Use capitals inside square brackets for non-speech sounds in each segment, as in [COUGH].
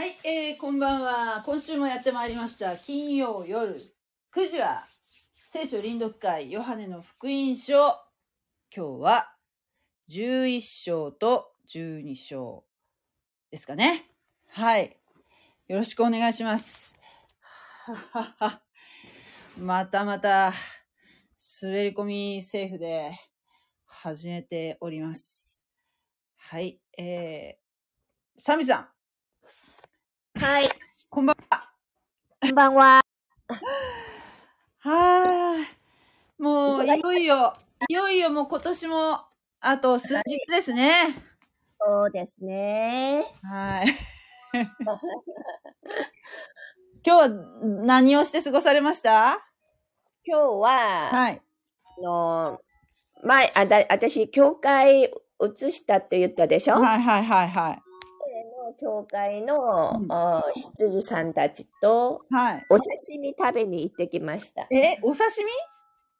はい、えー、こんばんは。今週もやってまいりました。金曜夜9時は、聖書臨読会ヨハネの福音書。今日は、11章と12章ですかね。はい。よろしくお願いします。はははまたまた、滑り込みセーフで始めております。はい、えー、サミさん。はい。こんばんは。こんばんは。はーい。もう、いよいよ、いよいよもう今年も、あと数日ですね。そうですね。はい。[LAUGHS] 今日は何をして過ごされました？今日は、はい。あの、前、あだ、私、教会移したって言ったでしょ、はいはいはいはい。教会の、うんあ羊さんたちと、はい。お刺身食べに行ってきました。え、お刺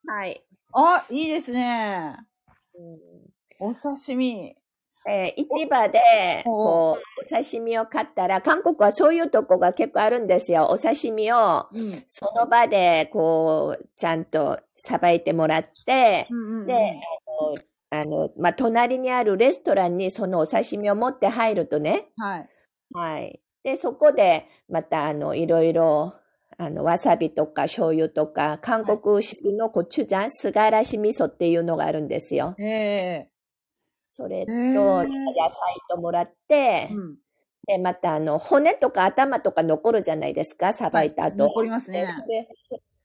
身？はい。あ、いいですね。うんお刺身。えー市場で、おこう、お刺身を買ったら、韓国はそういうとこが結構あるんですよ。お刺身を、うん。その場で、こう、ちゃんとさばいてもらって、うんうんうん、で、あの、まあ、隣にあるレストランにそのお刺身を持って入るとね、はい。はい。で、そこで、また、あの、いろいろ、あの、わさびとか醤油とか、韓国式のコチュジャン、すがらし味噌っていうのがあるんですよ。ええそれと、野菜ともらって、うん。で、また、あの、骨とか頭とか残るじゃないですか、さばいた後。残りますね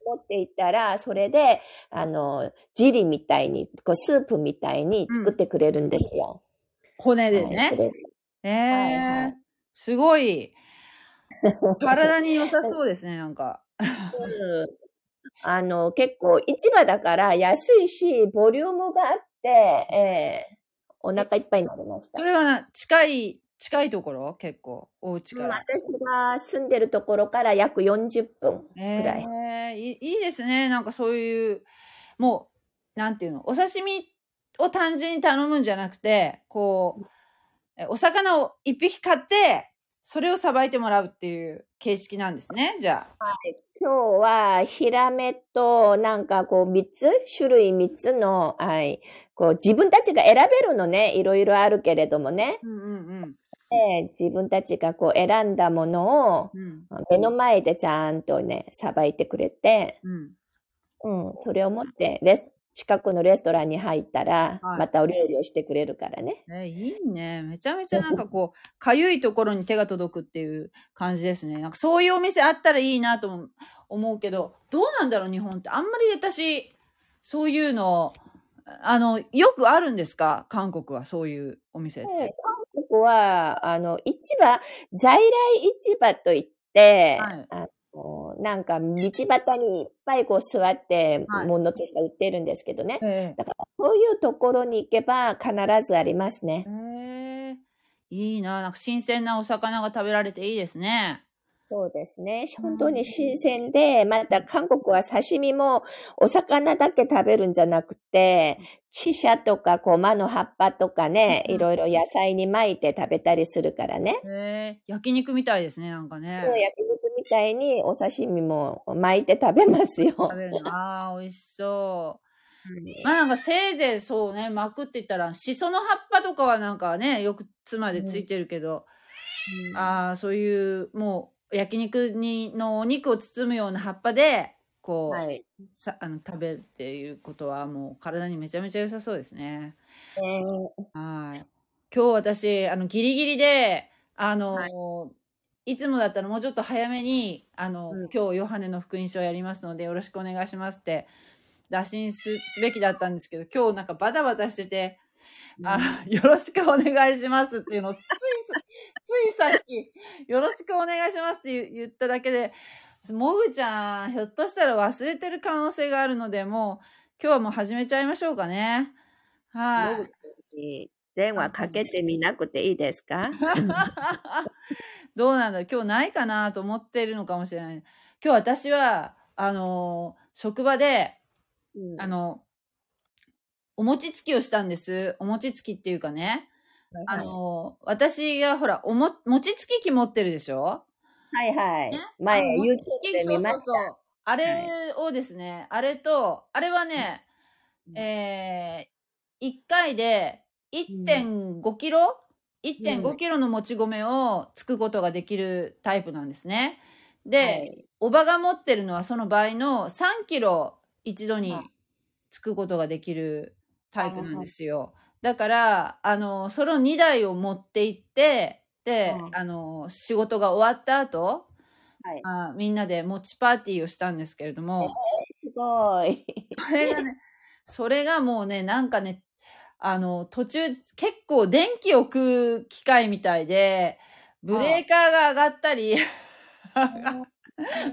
持っていったら、それで、あの、ジリみたいに、こう、スープみたいに作ってくれるんですよ。骨でねはいええはいはいすごい。[LAUGHS] 体に良さそうですね、なんか。うんあの、結構、市場だから安いし、ボリュームがあって、ええお腹いっぱいになりましたそ。れはな、近い、近いところ？結構、お家うんから。私が住んでるところから約40分くらい。ええいいいいですね。なんかそういう、もう、なんていうの、お刺身を単純に頼むんじゃなくて、こう、えお魚を一匹買って、それをさばいてもらうっていう形式なんですね、じゃあ。今日は、ヒラメと、なんかこう、3つ種類3つの、はい。こう、自分たちが選べるのね。いろいろあるけれどもね。うんうんで自分たちがこう、選んだものを、うん。目の前でちゃんとね、さばいてくれて、うん。うん。うん、それを持って、レス、近くのレストランに入ったら、はいまたお料理をしてくれるからね。えいいね。めちゃめちゃなんかこう、かゆいところに手が届くっていう感じですね。なんかそういうお店あったらいいなとも思うけど、どうなんだろう、日本って。あんまり私、そういうの、あの、よくあるんですか？韓国はそういうお店って。で韓国は、あの、市場、在来市場といって、はいなんか道端にいっぱいこう座ってはい物とか売ってるんですけどね。えだからそういうところに行けば必ずありますねえ。えいいな。なんか新鮮なお魚が食べられていいですね。そうですね。本当に新鮮で、また韓国は刺身もお魚だけ食べるんじゃなくて、チシャとかごまの葉っぱとかね、うんいろいろ野菜に巻いて食べたりするからね。ええ焼肉みたいですね、なんかね。焼肉みたいにお刺身も巻いて食べますよ。食べるの。ああ、美味しそう。まあなんかせいぜいそうね、巻くって言ったら、しその葉っぱとかはなんかね、よく妻でついてるけど、ああ、そういう、もう、焼肉に、のお肉を包むような葉っぱで、こう、はい。さあの食べるっていうことはもう体にめちゃめちゃ良さそうですね。ねはい。今日私、あの、ギリギリで、あの、い、つもだったらもうちょっと早めに、あの、うん今日ヨハネの福音書をやりますのでよろしくお願いしますって、打診すすべきだったんですけど、今日なんかバタバタしてて、あ、よろしくお願いしますっていうのをついさ、ついさっき、よろしくお願いしますって言言っただけで、もぐちゃん、ひょっとしたら忘れてる可能性があるので、もう、今日はもう始めちゃいましょうかね。はい。野口電話かけてみなくていいですか？[LAUGHS] どうなんだ今日ないかなと思ってるのかもしれない。今日私は、あのー職場で、あの、お餅つきをしたんです。お餅つきっていうかね。あの、私がほら、おも、餅つき機持ってるでしょ？はいはいね？前、あの YouTube 餅つきで見ました。そうそうそう。あれをですね、あれと、あれはね、うんえー、1回で1.5キロ、1.5キロのもち米をつくことができるタイプなんですね。で、はい。おばが持ってるのはその倍の3キロ一度にはい。つくことができるタイプなんですよ。だから、あの、その2台を持って行って、で、うん。あの、仕事が終わった後、はい。あみんなで餅パーティーをしたんですけれども、すごい。[LAUGHS] それがね、それがもうね、なんかね、あの、途中、結構電気を食う機械みたいで、ブレーカーが上がったり、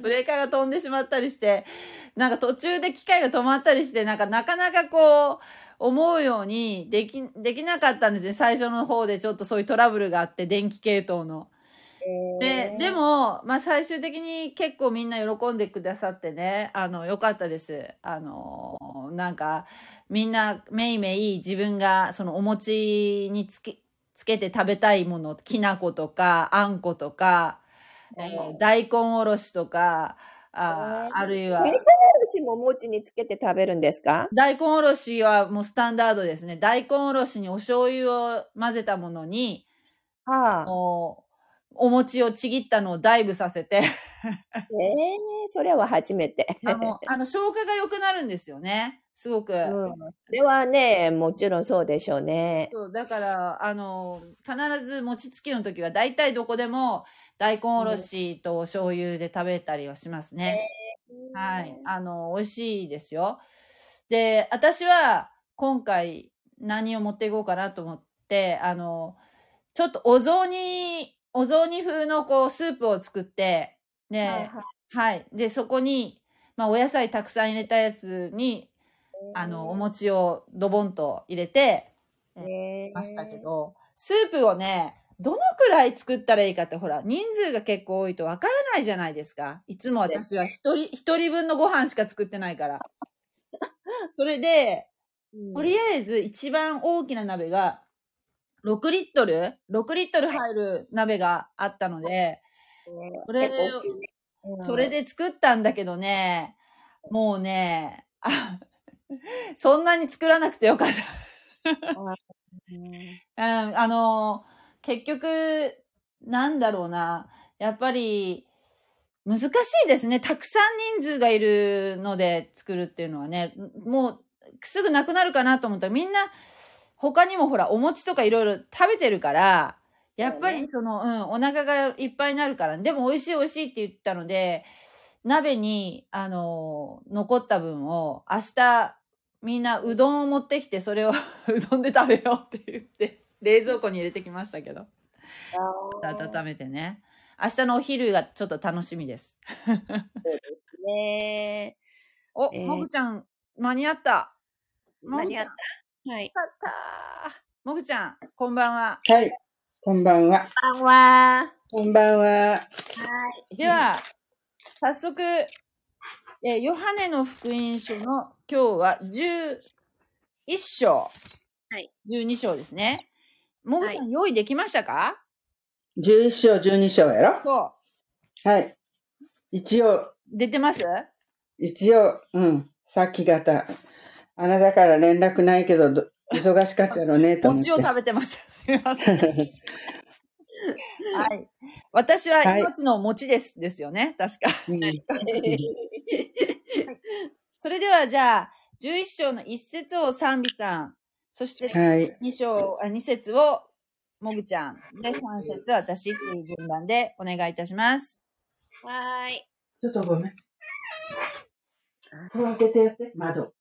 ブレーカーが飛んでしまったりして、なんか途中で機械が止まったりして、なんかなかなかこう、思うようにでき、できなかったんですね。最初の方でちょっとそういうトラブルがあって、電気系統の。で、で、も、まあ最終的に結構みんな喜んでくださってね、あの、よかったです。あの、なんか、みんなめいめい自分がそのお餅につけ、つけて食べたいもの、きな粉とか、あんことか、えーうん大根おろしとか、あ,、えーあるいは、大根おろしも餅につけて食べるんですか？大根おろしはもうスタンダードですね。大根おろしにお醤油を混ぜたものに、はあ。おお餅をちぎったのをダイブさせて、[LAUGHS] ええそれは初めて。[LAUGHS] あの、あの、消化が良くなるんですよね。すごく。うん、それはね、もちろんそうでしょうね。そう、だから、あの、必ず餅つきの時は、大体どこでも大根おろしとお醤油で食べたりはしますね。はい。あの、美味しいですよ。で、私は今回何を持っていこうかなと思って、あの、ちょっとお雑煮、お雑煮風のこうスープを作って、で、はいはい。で、そこに、まあ、お野菜たくさん入れたやつに、あの、お餅をドボンと入れてえましたけど、スープをね、どのくらい作ったらいいかって、ほら、人数が結構多いとわからないじゃないですか。いつも私は一人、一人分のご飯しか作ってないから。[LAUGHS] それで、うんとりあえず一番大きな鍋が、6リットル ?6 リットル入る鍋があったので、それそれで作ったんだけどね、もうね、あ [LAUGHS] そんなに作らなくてよかった。うんうん、あの、結局、なんだろうな。やっぱり、難しいですね。たくさん人数がいるので作るっていうのはね。もう、すぐなくなるかなと思ったら、みんな、他にもほら、お餅とかいろいろ食べてるから、やっぱりその、うん、お腹がいっぱいになるから、でも美味しい美味しいって言ったので、鍋に、あの、残った分を、明日、みんなうどんを持ってきて、それを [LAUGHS] うどんで食べようって言って、冷蔵庫に入れてきましたけど、温めてね。明日のお昼がちょっと楽しみです。そうですね。[LAUGHS] お、えーもぐちゃん、間に合った。もぐちゃん、間に合っよた。はい。かった。もぐちゃん、こんばんは。はい、こんばんは。こんばんは。こんばんは。はい。では、早速、えーヨハネの福音書の今日は11章。はい。12章ですね。もぐちゃん、用意できましたか？11章、12章やろ？そう。はい。一応、出てます？一応、うん、さっき方、あなたから連絡ないけど、ど [LAUGHS] 忙しかったろうね、と思って。餅を食べてました。[LAUGHS] すみません。はい。私は命の餅です。ですよね。確か。うん [LAUGHS] それでは、じゃあ、11章の1節を賛美さん、そしてはい。2章、あ2節をもぐちゃん、で、3節私っていう順番でお願いいたします。はーい。ちょっとごめん。戸開けてやって、窓。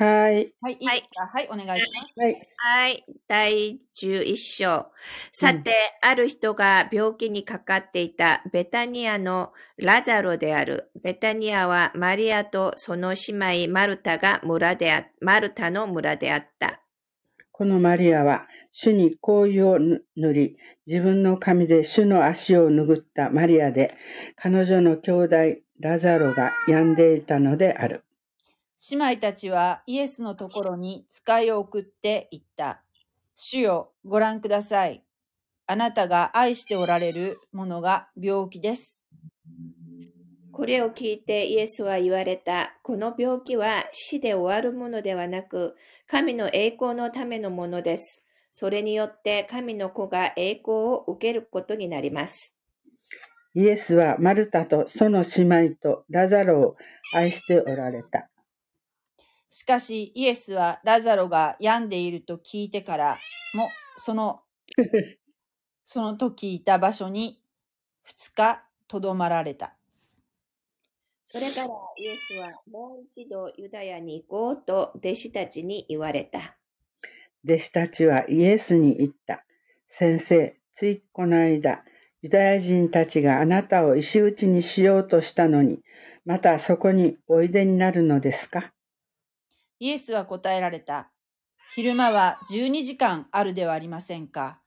はい。はい、いはい、お願いします。はい。はい。第11章。さて、ある人が病気にかかっていたベタニアのラザロである。ベタニアはマリアとその姉妹マルタが村であ、マルタの村であった。このマリアは、主に香油を塗り、自分の髪で主の足を拭ったマリアで、彼女の兄弟ラザロが病んでいたのである。姉妹たちはイエスのところに使いを送って言った。主よ、ご覧ください。あなたが愛しておられるものが病気です。これを聞いてイエスは言われた。この病気は死で終わるものではなく、神の栄光のためのものです。それによって神の子が栄光を受けることになります。イエスはマルタとその姉妹とラザロを愛しておられた。しかしイエスはラザロが病んでいると聞いてからも、その、[LAUGHS] その時いた場所に二日とどまられた。それからイエスはもう一度ユダヤに行こうと弟子たちに言われた。弟子たちはイエスに言った。先生、ついこの間、ユダヤ人たちがあなたを石打ちにしようとしたのに、またそこにおいでになるのですか？イエスは答えられた。昼間は12時間あるではありませんか。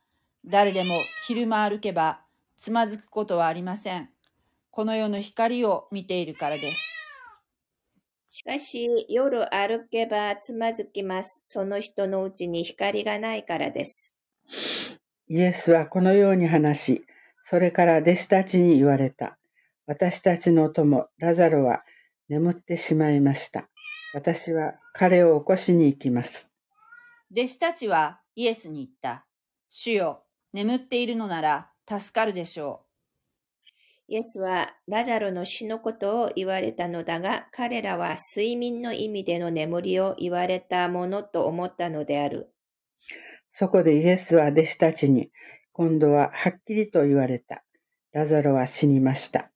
誰でも昼間歩けばつまずくことはありません。この世の光を見ているからです。しかし夜歩けばつまずきます。その人のうちに光がないからです。イエスはこのように話し、それから弟子たちに言われた。私たちの友、ラザロは眠ってしまいました。私は彼を起こしに行きます。弟子たちはイエスに言った。主よ、眠っているのなら助かるでしょイエスはラザロの死のことを言われたのだが、彼らは睡眠の意味での眠りを言われたものと思ったのである。そこでイエスは弟子たちに、今度ははっきりと言われた。ラザロは死にました。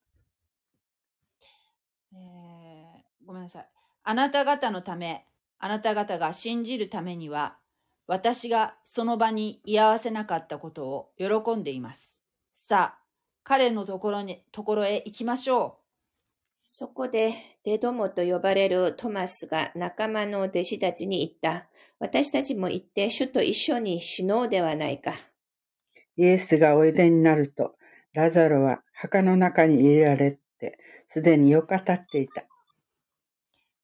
う。えーごめんなさい。あなた方のため、あなた方が信じるためには、私がその場に居合わせなかったことを喜んでいます。さあ、彼のところに、ところへ行きましょそこでデドモと呼ばれるトマスが仲間の弟子たちに言った。私たちも行って主と一緒に死のうではないか。イエスがおいでになると、ラザロは墓の中に入れられて、すでに4日経っていた。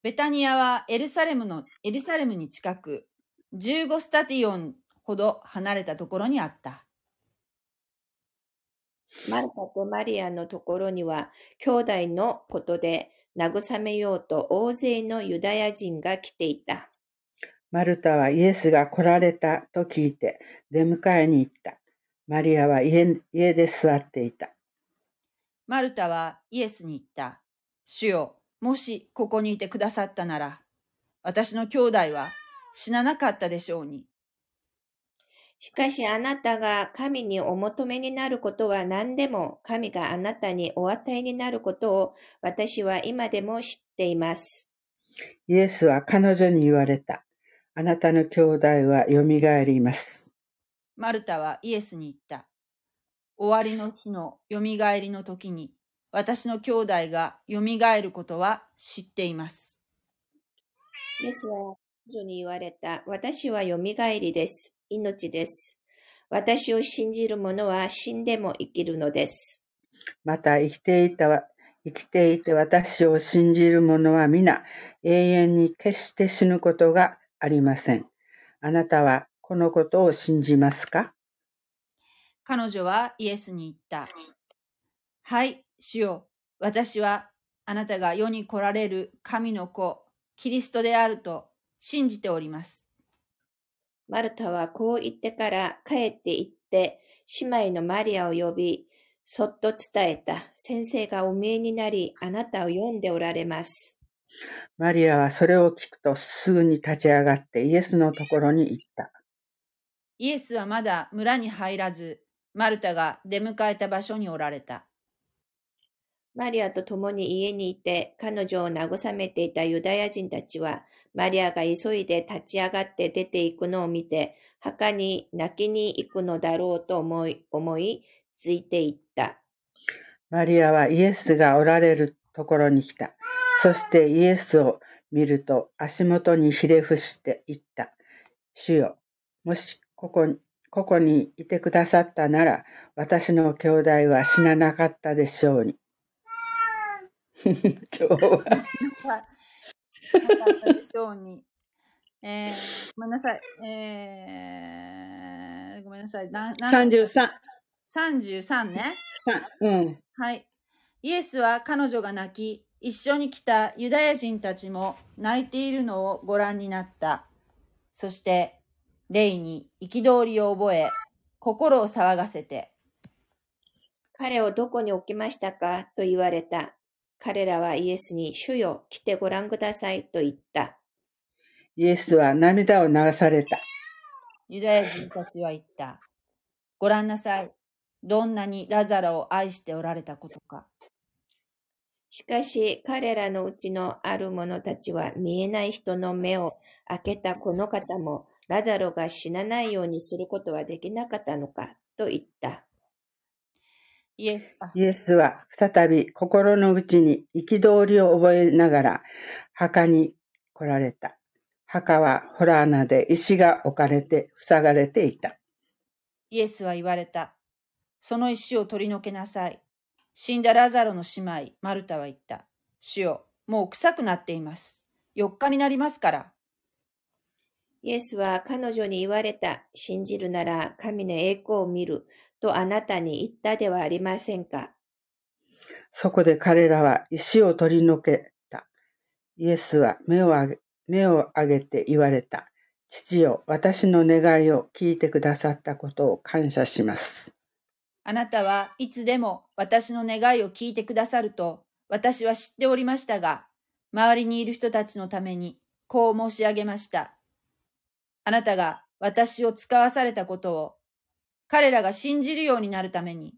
う。ベタニアはエルサレムの、エルサレムに近く、15スタティオンほど離れたところにあった。マルタとマリアのところには兄弟のことで慰めようと大勢のユダヤ人が来ていた。マルタはイエスが来られたと聞いて出迎えに行った。マリアは家家で座っていた。マルタはイエスに言った。主よ、もしここにいてくださったなら、私の兄弟は死ななかったでしょうに。しかしあなたが神にお求めになることは何でも神があなたにお与えになることを私は今でも知っています。イエスは彼女に言われた。あなたの兄弟はよみがえります。マルタはイエスに言った。終わりの日のよみがえりの時に、私の兄弟がよみがえることは知っています。イエスは彼女に言われた。私はよみがえりです。命です。私を信じる者は死んでも生きるのです。また生きていたわ生きていて私を信じる者は皆永遠に決して死ぬことがありません。あなたはこのことを信じますか？彼女はイエスに言った。はい、主よ。私はあなたが世に来られる神の子、キリストであると信じております。マルタはこう言ってから帰って行って、姉妹のマリアを呼び、そっと伝えた。先生がお見えになり、あなたを読んでおられます。マリアはそれを聞くとすぐに立ち上がってイエスのところに行った。イエスはまだ村に入らず、マルタが出迎えた場所におられた。マリアと共に家にいて、彼女を慰めていたユダヤ人たちは、マリアが急いで立ち上がって出て行くのを見て、墓に泣きに行くのだろうと思い、思い、ついて行った。マリアはイエスがおられるところに来た。そしてイエスを見ると足元にひれ伏して言った。主よ、もしここここにいてくださったなら、私の兄弟は死ななかったでしょうに。[LAUGHS] 今日はなかったでしょうに。えー、ごめんなさい。えー、ごめんなさい。なな33。33ね。うん。はい。イエスは彼女が泣き、一緒に来たユダヤ人たちも泣いているのをご覧になった。そして、霊に憤りを覚え、心を騒がせて、彼をどこに置きましたかと言われた。彼らはイエスに、主よ、来てご覧くださいと言った。イエスは涙を流された。ユダヤ人たちは言った。ご覧なさい。どんなにラザロを愛しておられたことか。しかし彼らのうちのある者たちは見えない人の目を開けたこの方もラザロが死なないようにすることはできなかったのかと言った。イエス、あイエスは再び心の内に憤りを覚えながら墓に来られた。墓はホラー穴で石が置かれて塞がれていた。イエスは言われた。その石を取り除けなさい。死んだラザロの姉妹、マルタは言った。主よ、もう臭くなっています。4日になりますから。イエスは彼女に言われた。信じるなら神の栄光を見るとあなたに言ったではありませんか？そこで彼らは石を取り除けた。イエスは目を上げ目を上げて言われた。父よ、私の願いを聞いてくださったことを感謝します。あなたはいつでも私の願いを聞いてくださると私は知っておりましたが、周りにいる人たちのためにこう申し上げました。あなたが私を使わされたことを彼らが信じるようになるために、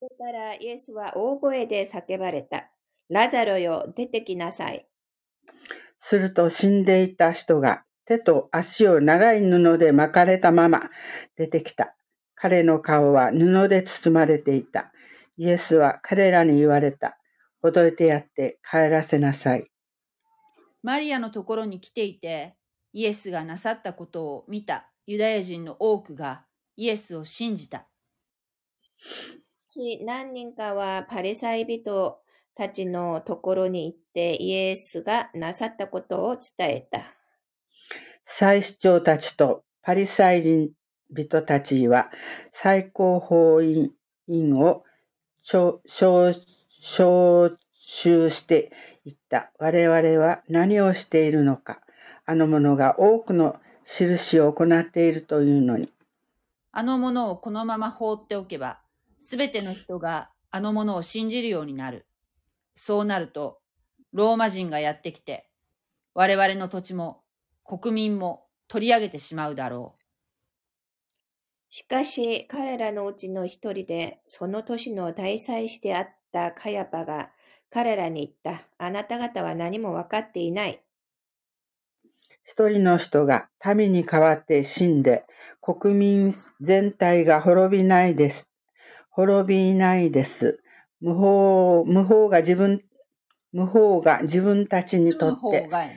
それからイエスは大声で叫ばれた。ラザロよ、出てきなさい。すると死んでいた人が手と足を長い布で巻かれたまま出てきた。彼の顔は布で包まれていた。イエスは彼らに言われた。ほどいてやって帰らせなさい。マリアのところに来ていて、イエスがなさったことを見たユダヤ人の多くがイエスを信じた。し何人かはパリサイ人たちのところに行ってイエスがなさったことを伝えた。祭司長たちとパリサイ人人たちは最高法院員を招集していった。我々は何をしているのか。あの者が多くの印を行っているというのに。あのものをこのまま放っておけば、すべての人があのものを信じるようになる。そうなると、ローマ人がやってきて、我々の土地も国民も取り上げてしまうだろう。しかし彼らのうちの一人でその年の大祭司であったカヤパが彼らに言った。あなた方は何も分かっていない。一人の人が民に代わって死んで、国民全体が滅びないです。滅びないです。無法、無法が自分、無法が自分たちにとって、がや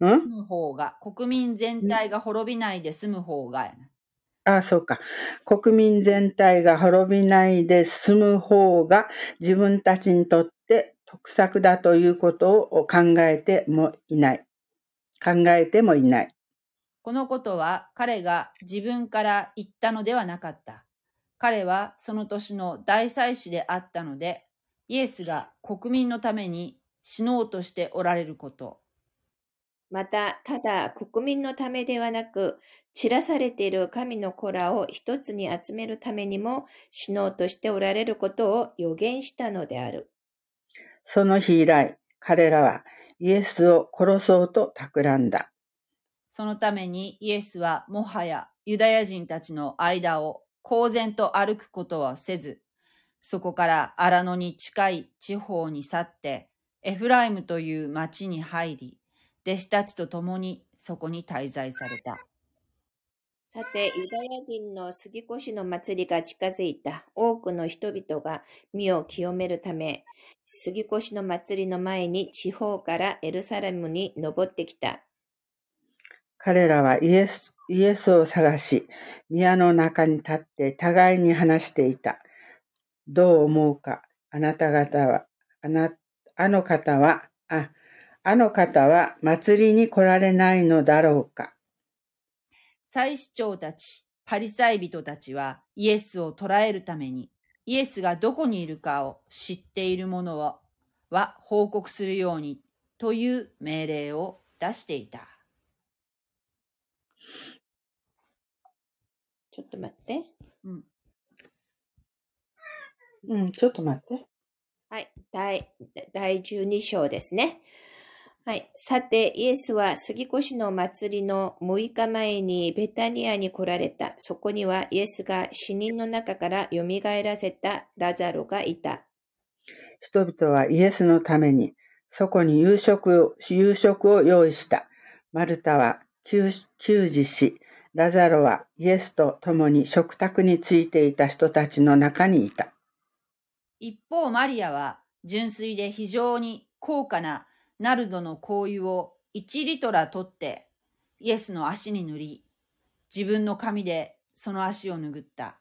な。ん？住む方が、国民全体が滅びないで済む方がやな。あ、そうか。国民全体が滅びないで済む方が自分たちにとって得策だということを考えてもいない。考えてもいない。このことは彼が自分から言ったのではなかった。彼はその年の大祭司であったので、イエスが国民のために死のうとしておられること、また、ただ国民のためではなく、散らされている神の子らを一つに集めるためにも死のうとしておられることを予言したのである。その日以来、彼らはイエスを殺そうと企んだ。そのためにイエスはもはやユダヤ人たちの間を公然と歩くことはせず、そこから荒野に近い地方に去って、エフライムという町に入り、弟子たちと共にそこに滞在された。さて、ユダヤ人の杉越の祭りが近づいた。多くの人々が身を清めるため、杉越の祭りの前に地方からエルサレムに登ってきた。彼らはイエスイエスを探し、宮の中に立って互いに話していた。どう思うか、あなた方は、あなあの方はあ、あの方は祭りに来られないのだろうか。祭司長たち、パリサイ人たちはイエスを捕らえるために、イエスがどこにいるかを知っている者はは報告するようにという命令を出していた。ちょっと待って。うん。うん、ちょっと待って。はい。第、第12章ですね。はい。さて、イエスは杉越の祭りの6日前にベタニアに来られた。そこにはイエスが死人の中から蘇らせたラザロがいた。人々はイエスのために、そこに夕食を夕食を用意した。マルタは給給仕し、ラザロはイエスと共に食卓についていた人たちの中にいた。一方、マリアは純粋で非常に高価なナルドの香油を1リトラ取ってイエスの足に塗り、自分の髪でその足を拭った。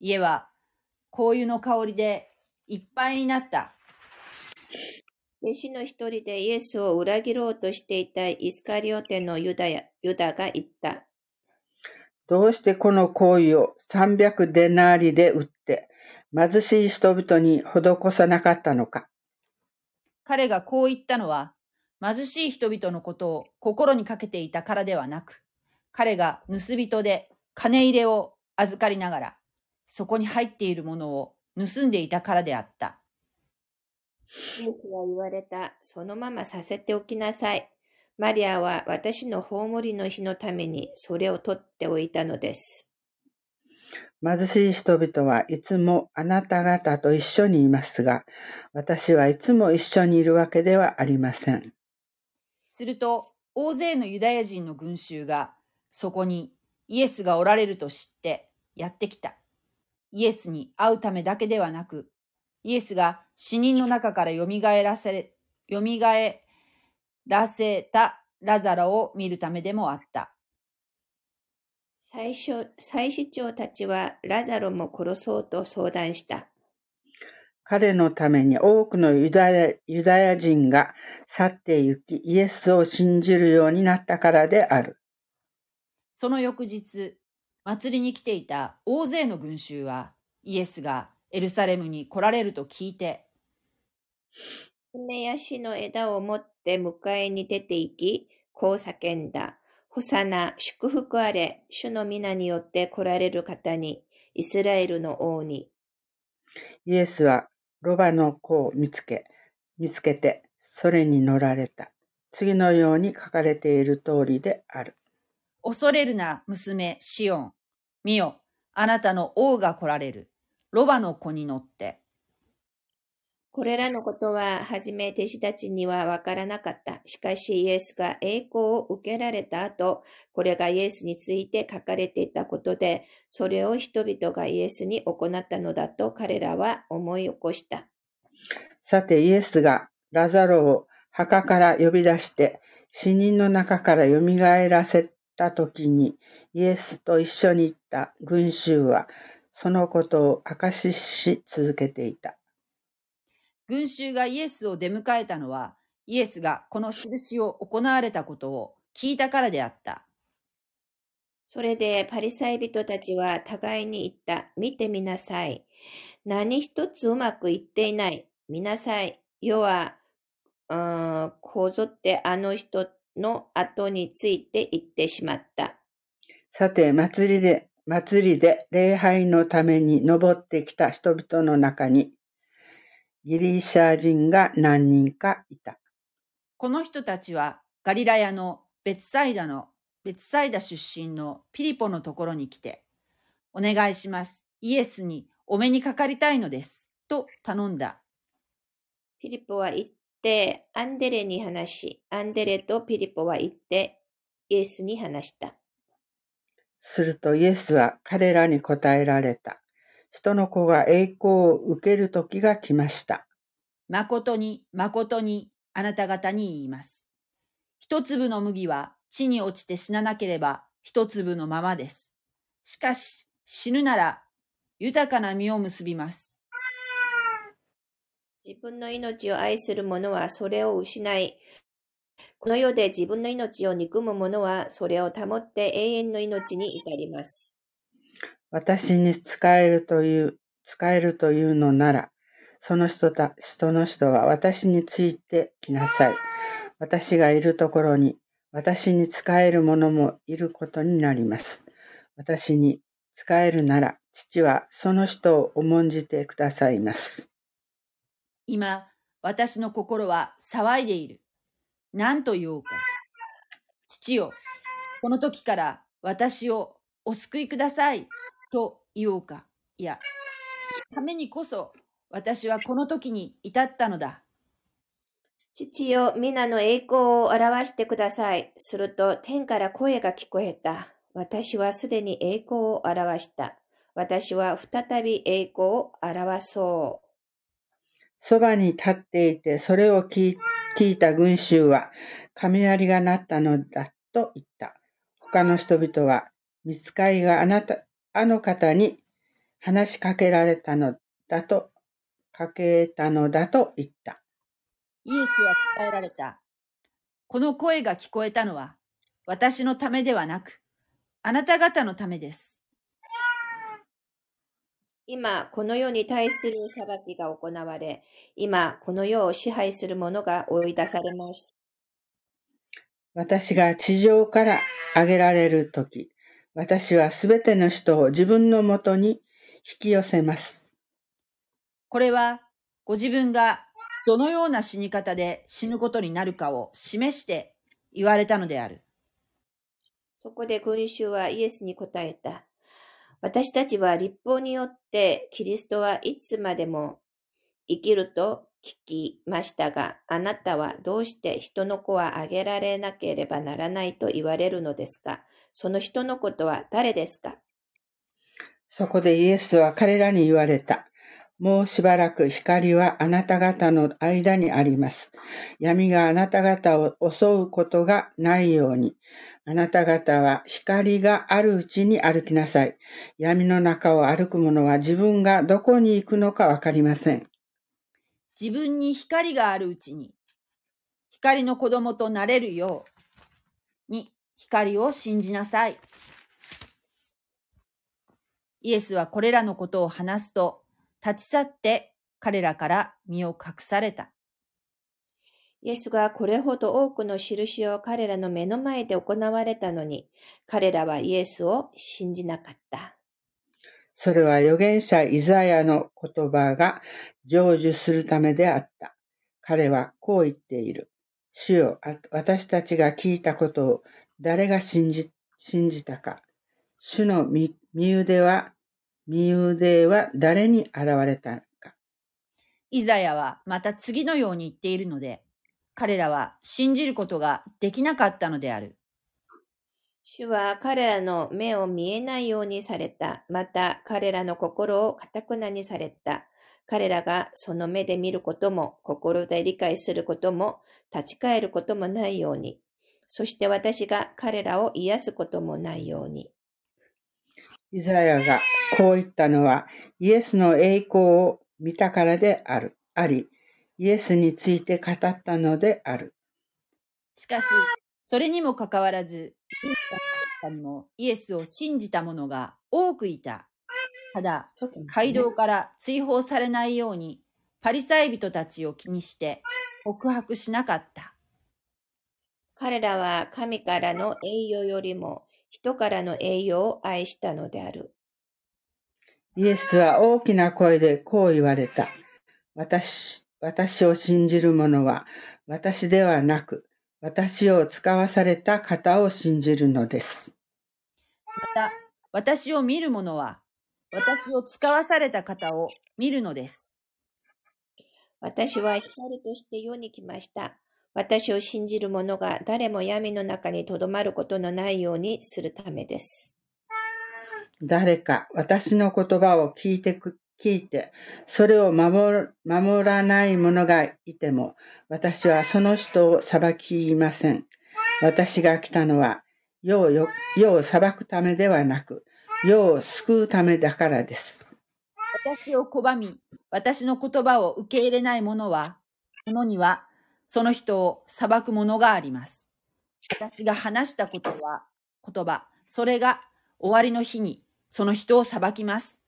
家は香油の香りでいっぱいになった。弟子の一人でイエスを裏切ろうとしていたイスカリオテのユダやユダが言った。どうしてこの行為を300デナーリで売って、貧しい人々に施さなかったのか。彼がこう言ったのは、貧しい人々のことを心にかけていたからではなく、彼が盗人で金入れを預かりながら、そこに入っているものを盗んでいたからであった。イエスは言われた。そのままさせておきなさい。マリアは私の葬りの日のためにそれを取っておいたのです。貧しい人々はいつもあなた方と一緒にいますが、私はいつも一緒にいるわけではありません。すると、大勢のユダヤ人の群衆が、そこにイエスがおられると知ってやってきた。イエスに会うためだけではなく、イエスが死人の中から蘇らせれ、蘇らせたラザロを見るためでもあった。最初、祭司長たちはラザロも殺そうと相談した。彼のために多くのユダヤユダヤ人が去って行き、イエスを信じるようになったからである。その翌日、祭りに来ていた大勢の群衆は、イエスがエルサレムに来られると聞いて、梅やしの枝を持って迎えに出て行き、こう叫んだ。ホサナ、祝福あれ、主の皆によって来られる方に、イスラエルの王に。イエスはロバの子を見つけ、見つけて、それに乗られた。次のように書かれている通りである。恐れるな、娘、シオン。見よ、あなたの王が来られる。ロバの子に乗って。これらのことは、はじめ弟子たちにはわからなかった。しかし、イエスが栄光を受けられた後、これがイエスについて書かれていたことで、それを人々がイエスに行ったのだと彼らは思い起こした。さてイエスがラザロを墓から呼び出して死人の中から蘇らせた時にイエスと一緒に行った群衆はそのことを証しし続けていた。群衆がイエスを出迎えたのは、イエスがこの印を行われたことを聞いたからであった。それでパリサイ人たちは互いに言った。見てみなさい。何一つうまくいっていない。見なさい。世は、うーんこぞってあの人の後について行ってしまった。さて祭りで祭りで礼拝のために登ってきた人々の中にギリシャ人が何人かいた。この人たちはガリラヤの別サイダの別サイダ出身のピリポのところに来て、お願いします。イエスにお目にかかりたいのです。と頼んだ。ピリポは行ってアンデレに話し、アンデレとピリポは行ってイエスに話した。するとイエスは彼らに答えられた。人の子が栄光を受ける時が来ました。誠に誠にあなた方に言います。一粒の麦は地に落ちて死ななければ一粒のままです。しかし死ぬなら豊かな実を結びます。自分の命を愛する者はそれを失い、この世で自分の命を憎む者はそれを保って永遠の命に至ります。私に仕えるという、仕えるというのなら、その人た、その人は私についてきなさい。私がいるところに、私に仕える者もいることになります。私に仕えるなら、父はその人を重んじてくださいます。今、私の心は騒いでいる。何と言おうか。父よ、この時から私をお救いくださいと言おうか。いや、ためにこそ私はこの時に至ったのだ。父よ、皆の栄光を表してください。すると天から声が聞こえた。私はすでに栄光を表した。私は再び栄光を表そう。そばに立っていて、それを聞い聞いた群衆は、雷が鳴ったのだと言った。他の人々は、見つかいがあなた、あの方に話しかけられたのだと、かけたのだと言った。イエスは答えられた。この声が聞こえたのは私のためではなく、あなた方のためです。今、この世に対する裁きが行われ、今、この世を支配する者が追い出されました。私が地上から上げられるとき、私はすべての人を自分のもとに引き寄せます。これはご自分がどのような死に方で死ぬことになるかを示して言われたのである。そこで群衆はイエスに答えた。私たちは立法によってキリストはいつまでも生きると聞きましたが、あなたはどうして人の子はあげられなければならないと言われるのですか？その人の子とは誰ですか？そこでイエスは彼らに言われた。もうしばらく光はあなた方の間にあります。闇があなた方を襲うことがないように。あなた方は光があるうちに歩きなさい。闇の中を歩く者は自分がどこに行くのかわかりません。自分に光があるうちに、光の子供となれるように光を信じなさい。イエスはこれらのことを話すと、立ち去って彼らから身を隠された。イエスがこれほど多くの印を彼らの目の前で行われたのに、彼らはイエスを信じなかった。それは預言者イザヤの言葉が成就するためであった。彼はこう言っている。主よ、私たちが聞いたことを誰が信じ、信じたか。主の身身腕は、身腕は誰に現れたのか。イザヤはまた次のように言っているので、彼らは信じることができなかったのである。主は彼らの目を見えないようにされた。また彼らの心をかたくなにされた。彼らがその目で見ることも、心で理解することも、立ち返ることもないように。そして私が彼らを癒すこともないように。イザヤがこう言ったのは、イエスの栄光を見たからである、あり、イエスについて語ったのである。しかし、それにもかかわらず、イエスの中にもイエスを信じた者が多くいた。ただ、街道から追放されないように、パリサイ人たちを気にして告白しなかった。彼らは神からの栄誉よりも人からの栄誉を愛したのである。イエスは大きな声でこう言われた。私、私を信じる者は私ではなく、私を使わされた方を信じるのです。また、私を見る者は、私を使わされた方を見るのです。私は光として世に来ました。私を信じる者が誰も闇の中にとどまることのないようにするためです。誰か私の言葉を聞いてく、聞いて、それを守守らない者がいても、私はその人を裁きません。私が来たのは、世を世を裁くためではなく、世を救うためだからです。私を拒み、私の言葉を受け入れない者は、者には、その人を裁くものがあります。私が話したことは、言葉、それが終わりの日に、その人を裁きます。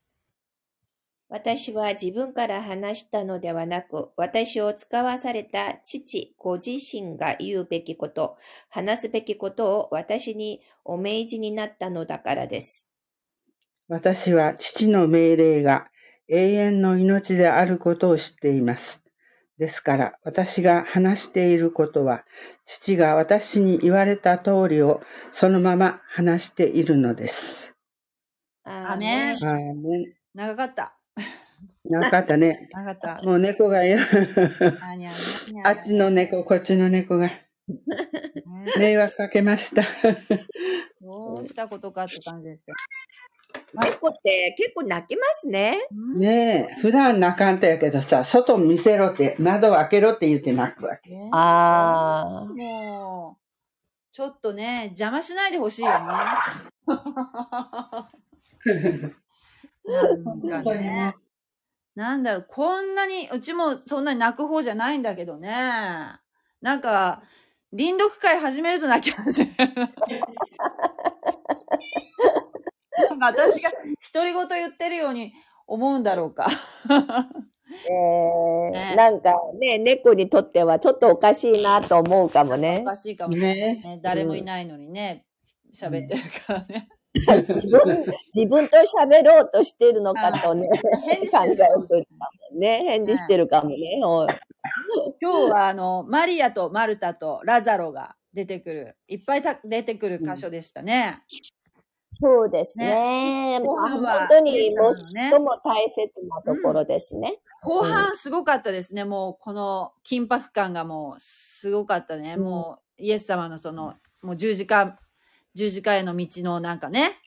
私は自分から話したのではなく、私を使わされた父ご自身が言うべきこと、話すべきことを私にお命じになったのだからです。私は父の命令が永遠の命であることを知っています。ですから、私が話していることは、父が私に言われた通りをそのまま話しているのです。アーメンあーね、長かった。なかったね。長かった。もう猫がよ。あにゃにゃにゃあっちの猫、こっちの猫がね迷惑かけました。どうしたことかって感じですけ猫って結構泣きますね。ど。ねえ、普段泣かんとやけどさ、外見せろって、窓を開けろって言って泣くわけ。ねああ。もう、ちょっとね、邪魔しないでほしいよね。[LAUGHS] なんかね。なんだろう、こんなに、うちもそんなに泣く方じゃないんだけどね。なんか、臨読会始めると泣き始める。なんか私が独り言言ってるように思うんだろうか。えねー、なんかね、猫にとってはちょっとおかしいなと思うかもおね。かしいかもねね。誰もいないのにね、喋ってるからね。自分、自分と喋ろうとしているのかとね、返事してるかもね。返事してるかもね。今日はあの、マリアとマルタとラザロが出てくる、いっぱいた出てくる箇所でしたね。そうですね。後まあ半は本当に最も大切なところですね。後半すごかったですね。もうこの緊迫感がもうすごかったね。うんもうイエス様のその、もう十字架、十字架への道のなんかね、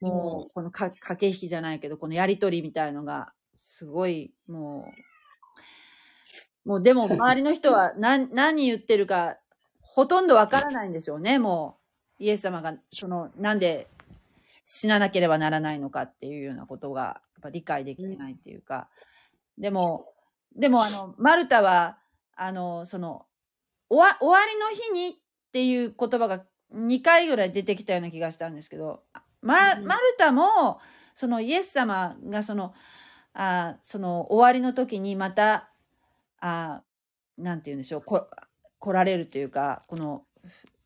もうこのか駆け引きじゃないけど、このやりとりみたいのが、すごい、もう、もうでも周りの人は何、[LAUGHS] 何言ってるか、ほとんどわからないんでしょうね、もう。イエス様が、その、なんで死ななければならないのかっていうようなことが、やっぱ理解できてないっていうか。でも、でもあの、マルタは、あの、その、終わ終わりの日にっていう言葉が2回ぐらい出てきたような気がしたんですけど、ま、うんマルタも、そのイエス様がその、あその終わりの時にまた、あなんて言うんでしょう、こ来られるというか、この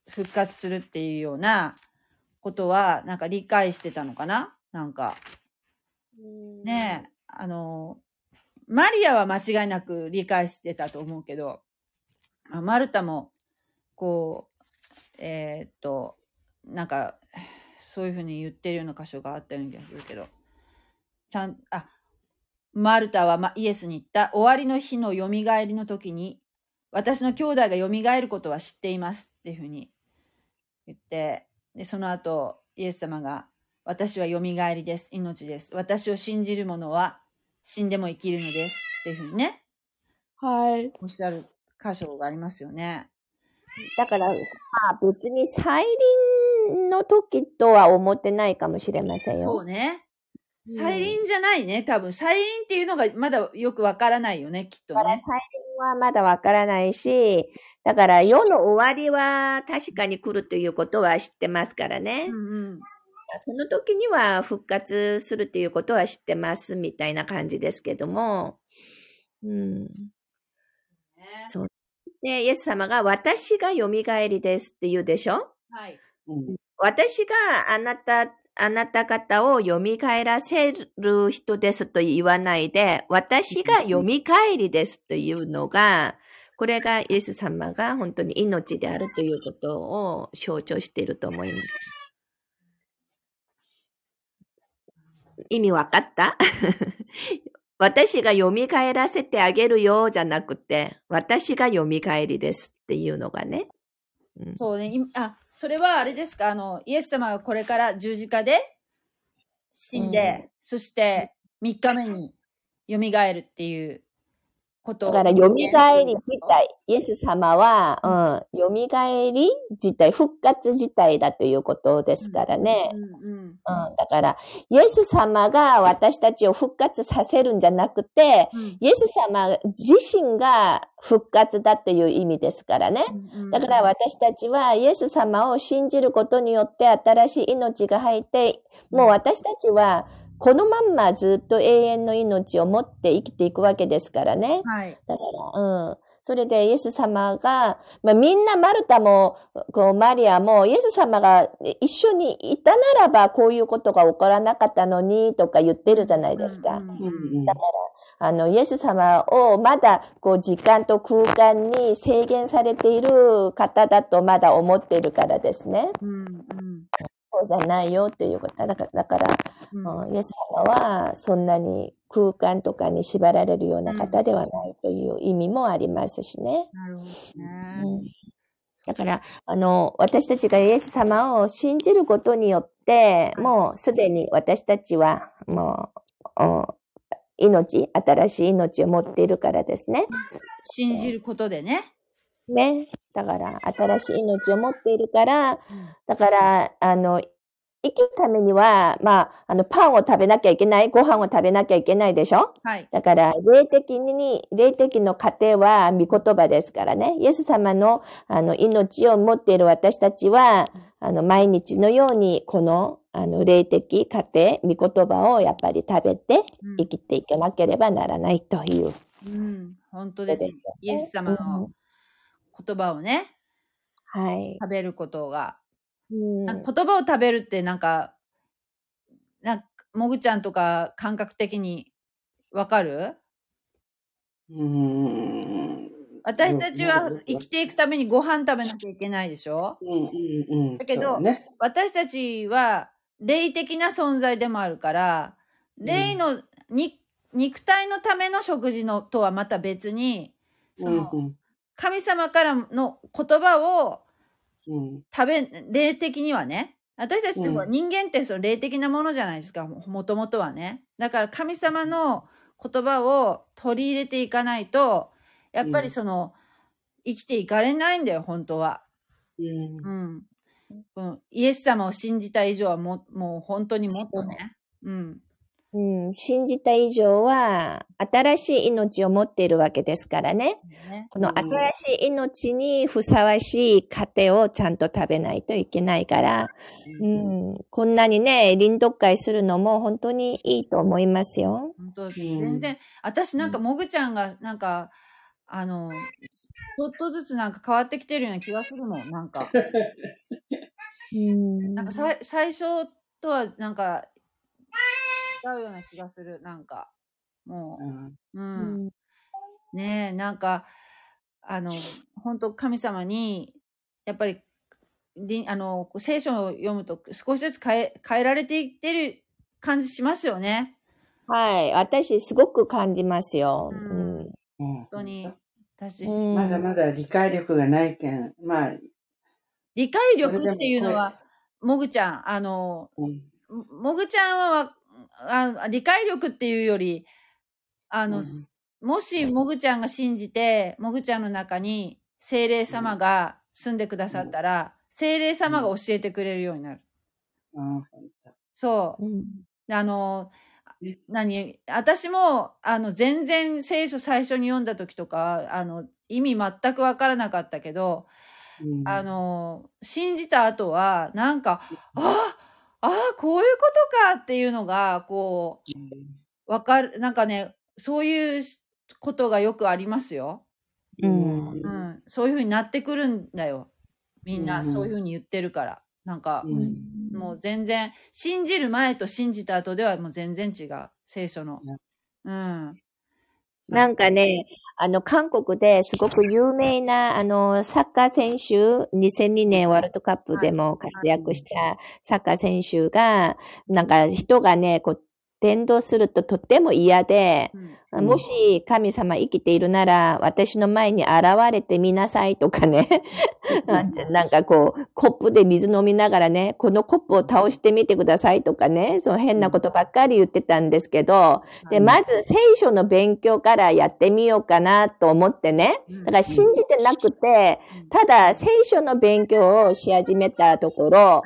ふ復活するっていうようなことは、なんか理解してたのかな？なんか。ねえ、あの、マリアは間違いなく理解してたと思うけど、あマルタも、こう、えーっと、なんか、そういうふうに言ってるような箇所があったような気がするけど、ちゃん、あ、マルタはまイエスに言った、終わりの日のよみがえりの時に、私の兄弟がよみがえることは知っていますっていうふうに言って、で、その後、イエス様が、私はよみがえりです。命です。私を信じる者は死んでも生きるのです。っていうふうにね、はい。おっしゃる箇所がありますよね。だから、まあ別に再臨の時とは思ってないかもしれませんよ。そうね。うん再臨じゃないね。多分、再臨っていうのがまだよくわからないよね、きっとね。だから再臨はまだわからないし、だから世の終わりは確かに来るということは知ってますからね。うんうん。その時には復活するということは知ってますみたいな感じですけども。うん。ねそう。で、イエス様が私が蘇りですって言うでしょ？はい。うん私があなた、あなた方を蘇らせる人ですと言わないで、私が蘇りですというのが、これがイエス様が本当に命であるということを象徴していると思います。意味わかった？私が蘇らせてあげるよじゃなくて、私が蘇りですっていうのがね。うんそうね。いあ、それはあれですか？あの、イエス様がこれから十字架で死んで、そして3日目に蘇るっていうことだから、蘇り自体、イエス様は、うん、蘇り自体、復活自体だということですからね。うんうんうん、だから、イエス様が私たちを復活させるんじゃなくて、うん。イエス様自身が復活だという意味ですからね。うんだから私たちはイエス様を信じることによって新しい命が入って、もう私たちはこのまんまずっと永遠の命を持って生きていくわけですからね。はい。だから、うん。それでイエス様が、まあ、みんなマルタも、こうマリアも、イエス様が一緒にいたならばこういうことが起こらなかったのにとか言ってるじゃないですか。うんうんだから、あの、イエス様をまだ、こう、時間と空間に制限されている方だとまだ思っているからですね。うんうんそうじゃないよっていうこと。だから、だから、うんうんイエス様はそんなに空間とかに縛られるような方ではないという意味もありますしね。なるほどね。うんだから、あの、私たちがイエス様を信じることによって、もうすでに私たちは、もう、お命、新しい命を持っているからですね。信じることでね。ね。だから、新しい命を持っているから、だから、あの、生きるためには、まあ、あの、パンを食べなきゃいけない、ご飯を食べなきゃいけないでしょ？はい。だから、霊的に、霊的の糧は御言葉ですからね。イエス様の、あの、命を持っている私たちは、あの、毎日のように、この、あの、霊的糧、御言葉をやっぱり食べてうん生きていかなければならないというこうん。本当とです。イエス様の言葉をね、はい。食べることが。うん。言葉を食べるってなんか、なんか、もぐちゃんとか感覚的にわかる？うん。私たちは生きていくためにご飯食べなきゃいけないでしょ？うんうんうん。だけどね。私たちは霊的な存在でもあるから、霊の、に肉体のための食事のとはまた別に、その、うん神様からの言葉をうん食べ、霊的にはね、私たちってほらうん人間ってその霊的なものじゃないですか、ももともとはね。だから神様の言葉を取り入れていかないと、やっぱりその、生きていかれないんだよ、本当は。うんうん。イエス様を信じた以上はもう、もう本当にもっとね。うん。うん、信じた以上は、新しい命を持っているわけですからね。ね。このうん。新しい命にふさわしい糧をちゃんと食べないといけないから、うん、こんなにね、臨読会するのも本当にいいと思いますよ。本当。全然、私なんかもぐちゃんがなんか、あの、ちょっとずつなんか変わってきてるような気がするもん、なんか。[LAUGHS] うん。なんかさい最初とはなんか、違うような気がする、なんか。もうんう、う。うんんねえ、なんか、あの、本当神様に、やっぱり、りあの、聖書を読むと少しずつ変え、変えられていってる感じしますよね。はい。私、すごく感じますよ。うんうんうん本当に。私、うんまだまだ理解力がないけんまあ理解力っていうのは、もぐちゃん、あの、うんもぐちゃんは、あ理解力っていうより、あの、うんもしもぐちゃんが信じて、もぐちゃんの中に精霊様が住んでくださったら、精霊様が教えてくれるようになる。あ本当。そう。うん。あのね、何？私も、あの、全然聖書最初に読んだ時とか、あの、意味全くわからなかったけど、うん。あの、信じた後は、なんか、ああ、こういうことかっていうのが、こう、わかる、なんかね、そういうことがよくありますよ。うんうん。そういうふうになってくるんだよ。みんな、うんそういうふうに言ってるから。なんか、うんもう全然、信じる前と信じた後ではもう全然違う。聖書の。うん。なんかね、あの、韓国ですごく有名な、あの、サッカー選手、2002年ワールドカップでも活躍したサッカー選手が、なんか人がね、こう、伝道するととっても嫌で、うん。うん。もし神様生きているなら、私の前に現れてみなさいとかね。[LAUGHS] なんかこう、コップで水飲みながらね、このコップを倒してみてくださいとかね、その変なことばっかり言ってたんですけど、で、うん。まず聖書の勉強からやってみようかなと思ってね。うん。だから信じてなくて、ただ聖書の勉強をし始めたところ、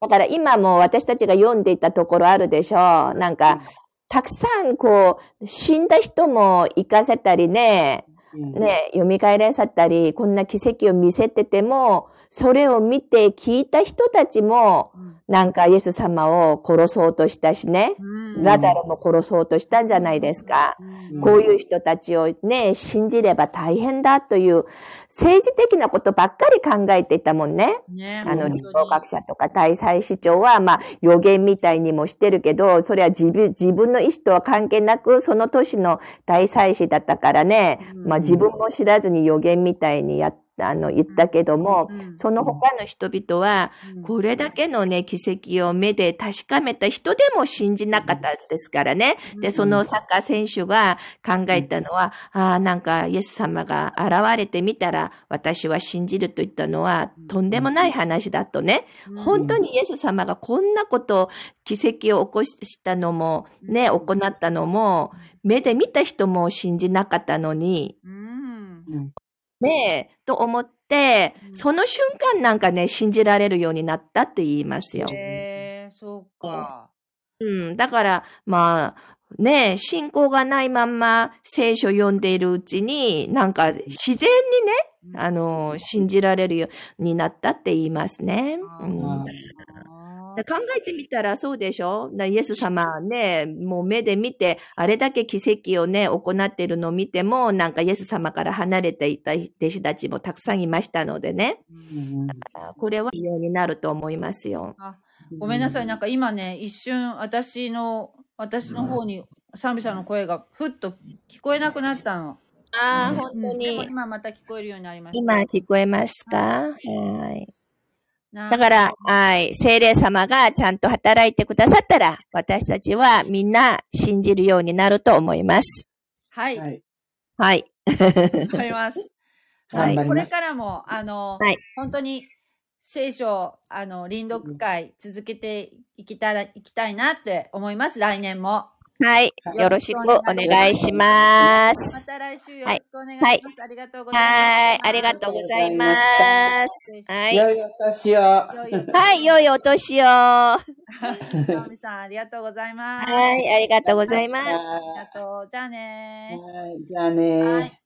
だから今も私たちが読んでいたところあるでしょなんか、たくさんこう、死んだ人も生かせたりね、うん。ね、蘇らせたり、こんな奇跡を見せてても、それを見て聞いた人たちも、なんかイエス様を殺そうとしたしね、うん。ラダロも殺そうとしたんじゃないですか。うん。こういう人たちをね、信じれば大変だという政治的なことばっかり考えていたもんね。ねあの、うん立法学者とか大祭司長は、まあ、予言みたいにもしてるけど、それは自分、の意思とは関係なく、その年の大祭司だったからね、うん。まあ自分も知らずに予言みたいにやっあの、言ったけども、うんその他の人々は、うん。これだけのね、奇跡を目で確かめた人でも信じなかったですからね。で、そのサッカー選手が考えたのは、ああ、なんかイエス様が現れてみたら、私は信じると言ったのは、とんでもない話だとね。本当にイエス様がこんなこと、奇跡を起こしたのも、ね、行ったのも、目で見た人も信じなかったのに、ねえ、と思ってう、んその瞬間なんかね、信じられるようになったと言いますよ。へえそうか。うん。だから、まあ、ねえ、信仰がないまんま聖書読んでいるうちに、なんか自然にね、あの、信じられるようになったって言いますね。うん考えてみたらそうでしょ？だイエス様ね、もう目で見て、あれだけ奇跡をね、行っているのを見ても、なんかイエス様から離れていた弟子たちもたくさんいましたのでね、うんあこれはようになると思いますよ。ごめんなさい、なんか今ね、一瞬私の、私の方に賛美者の声がふっと聞こえなくなったの。ああ、うん本当に。今また聞こえるようになりました。今聞こえますか？はい。なだから、はい、精霊様がちゃんと働いてくださったら、私たちはみんな信じるようになると思います。はい、はい。はい。ござい [LAUGHS] ます。はい、これからも、あの、はい本当に聖書、あの、臨読会続けていきたら、いきたいなって思います、来年も。はい。よろしくお願いしま。ますた来週よろしくお願いします。はいありがとうございます。はい。ありがとうございます。はい。良いお年を。は良い。良いお年を。は直美さん、ありがとうございます。い。ありがとうございます。ありがとう。じゃあねい。じゃあねはい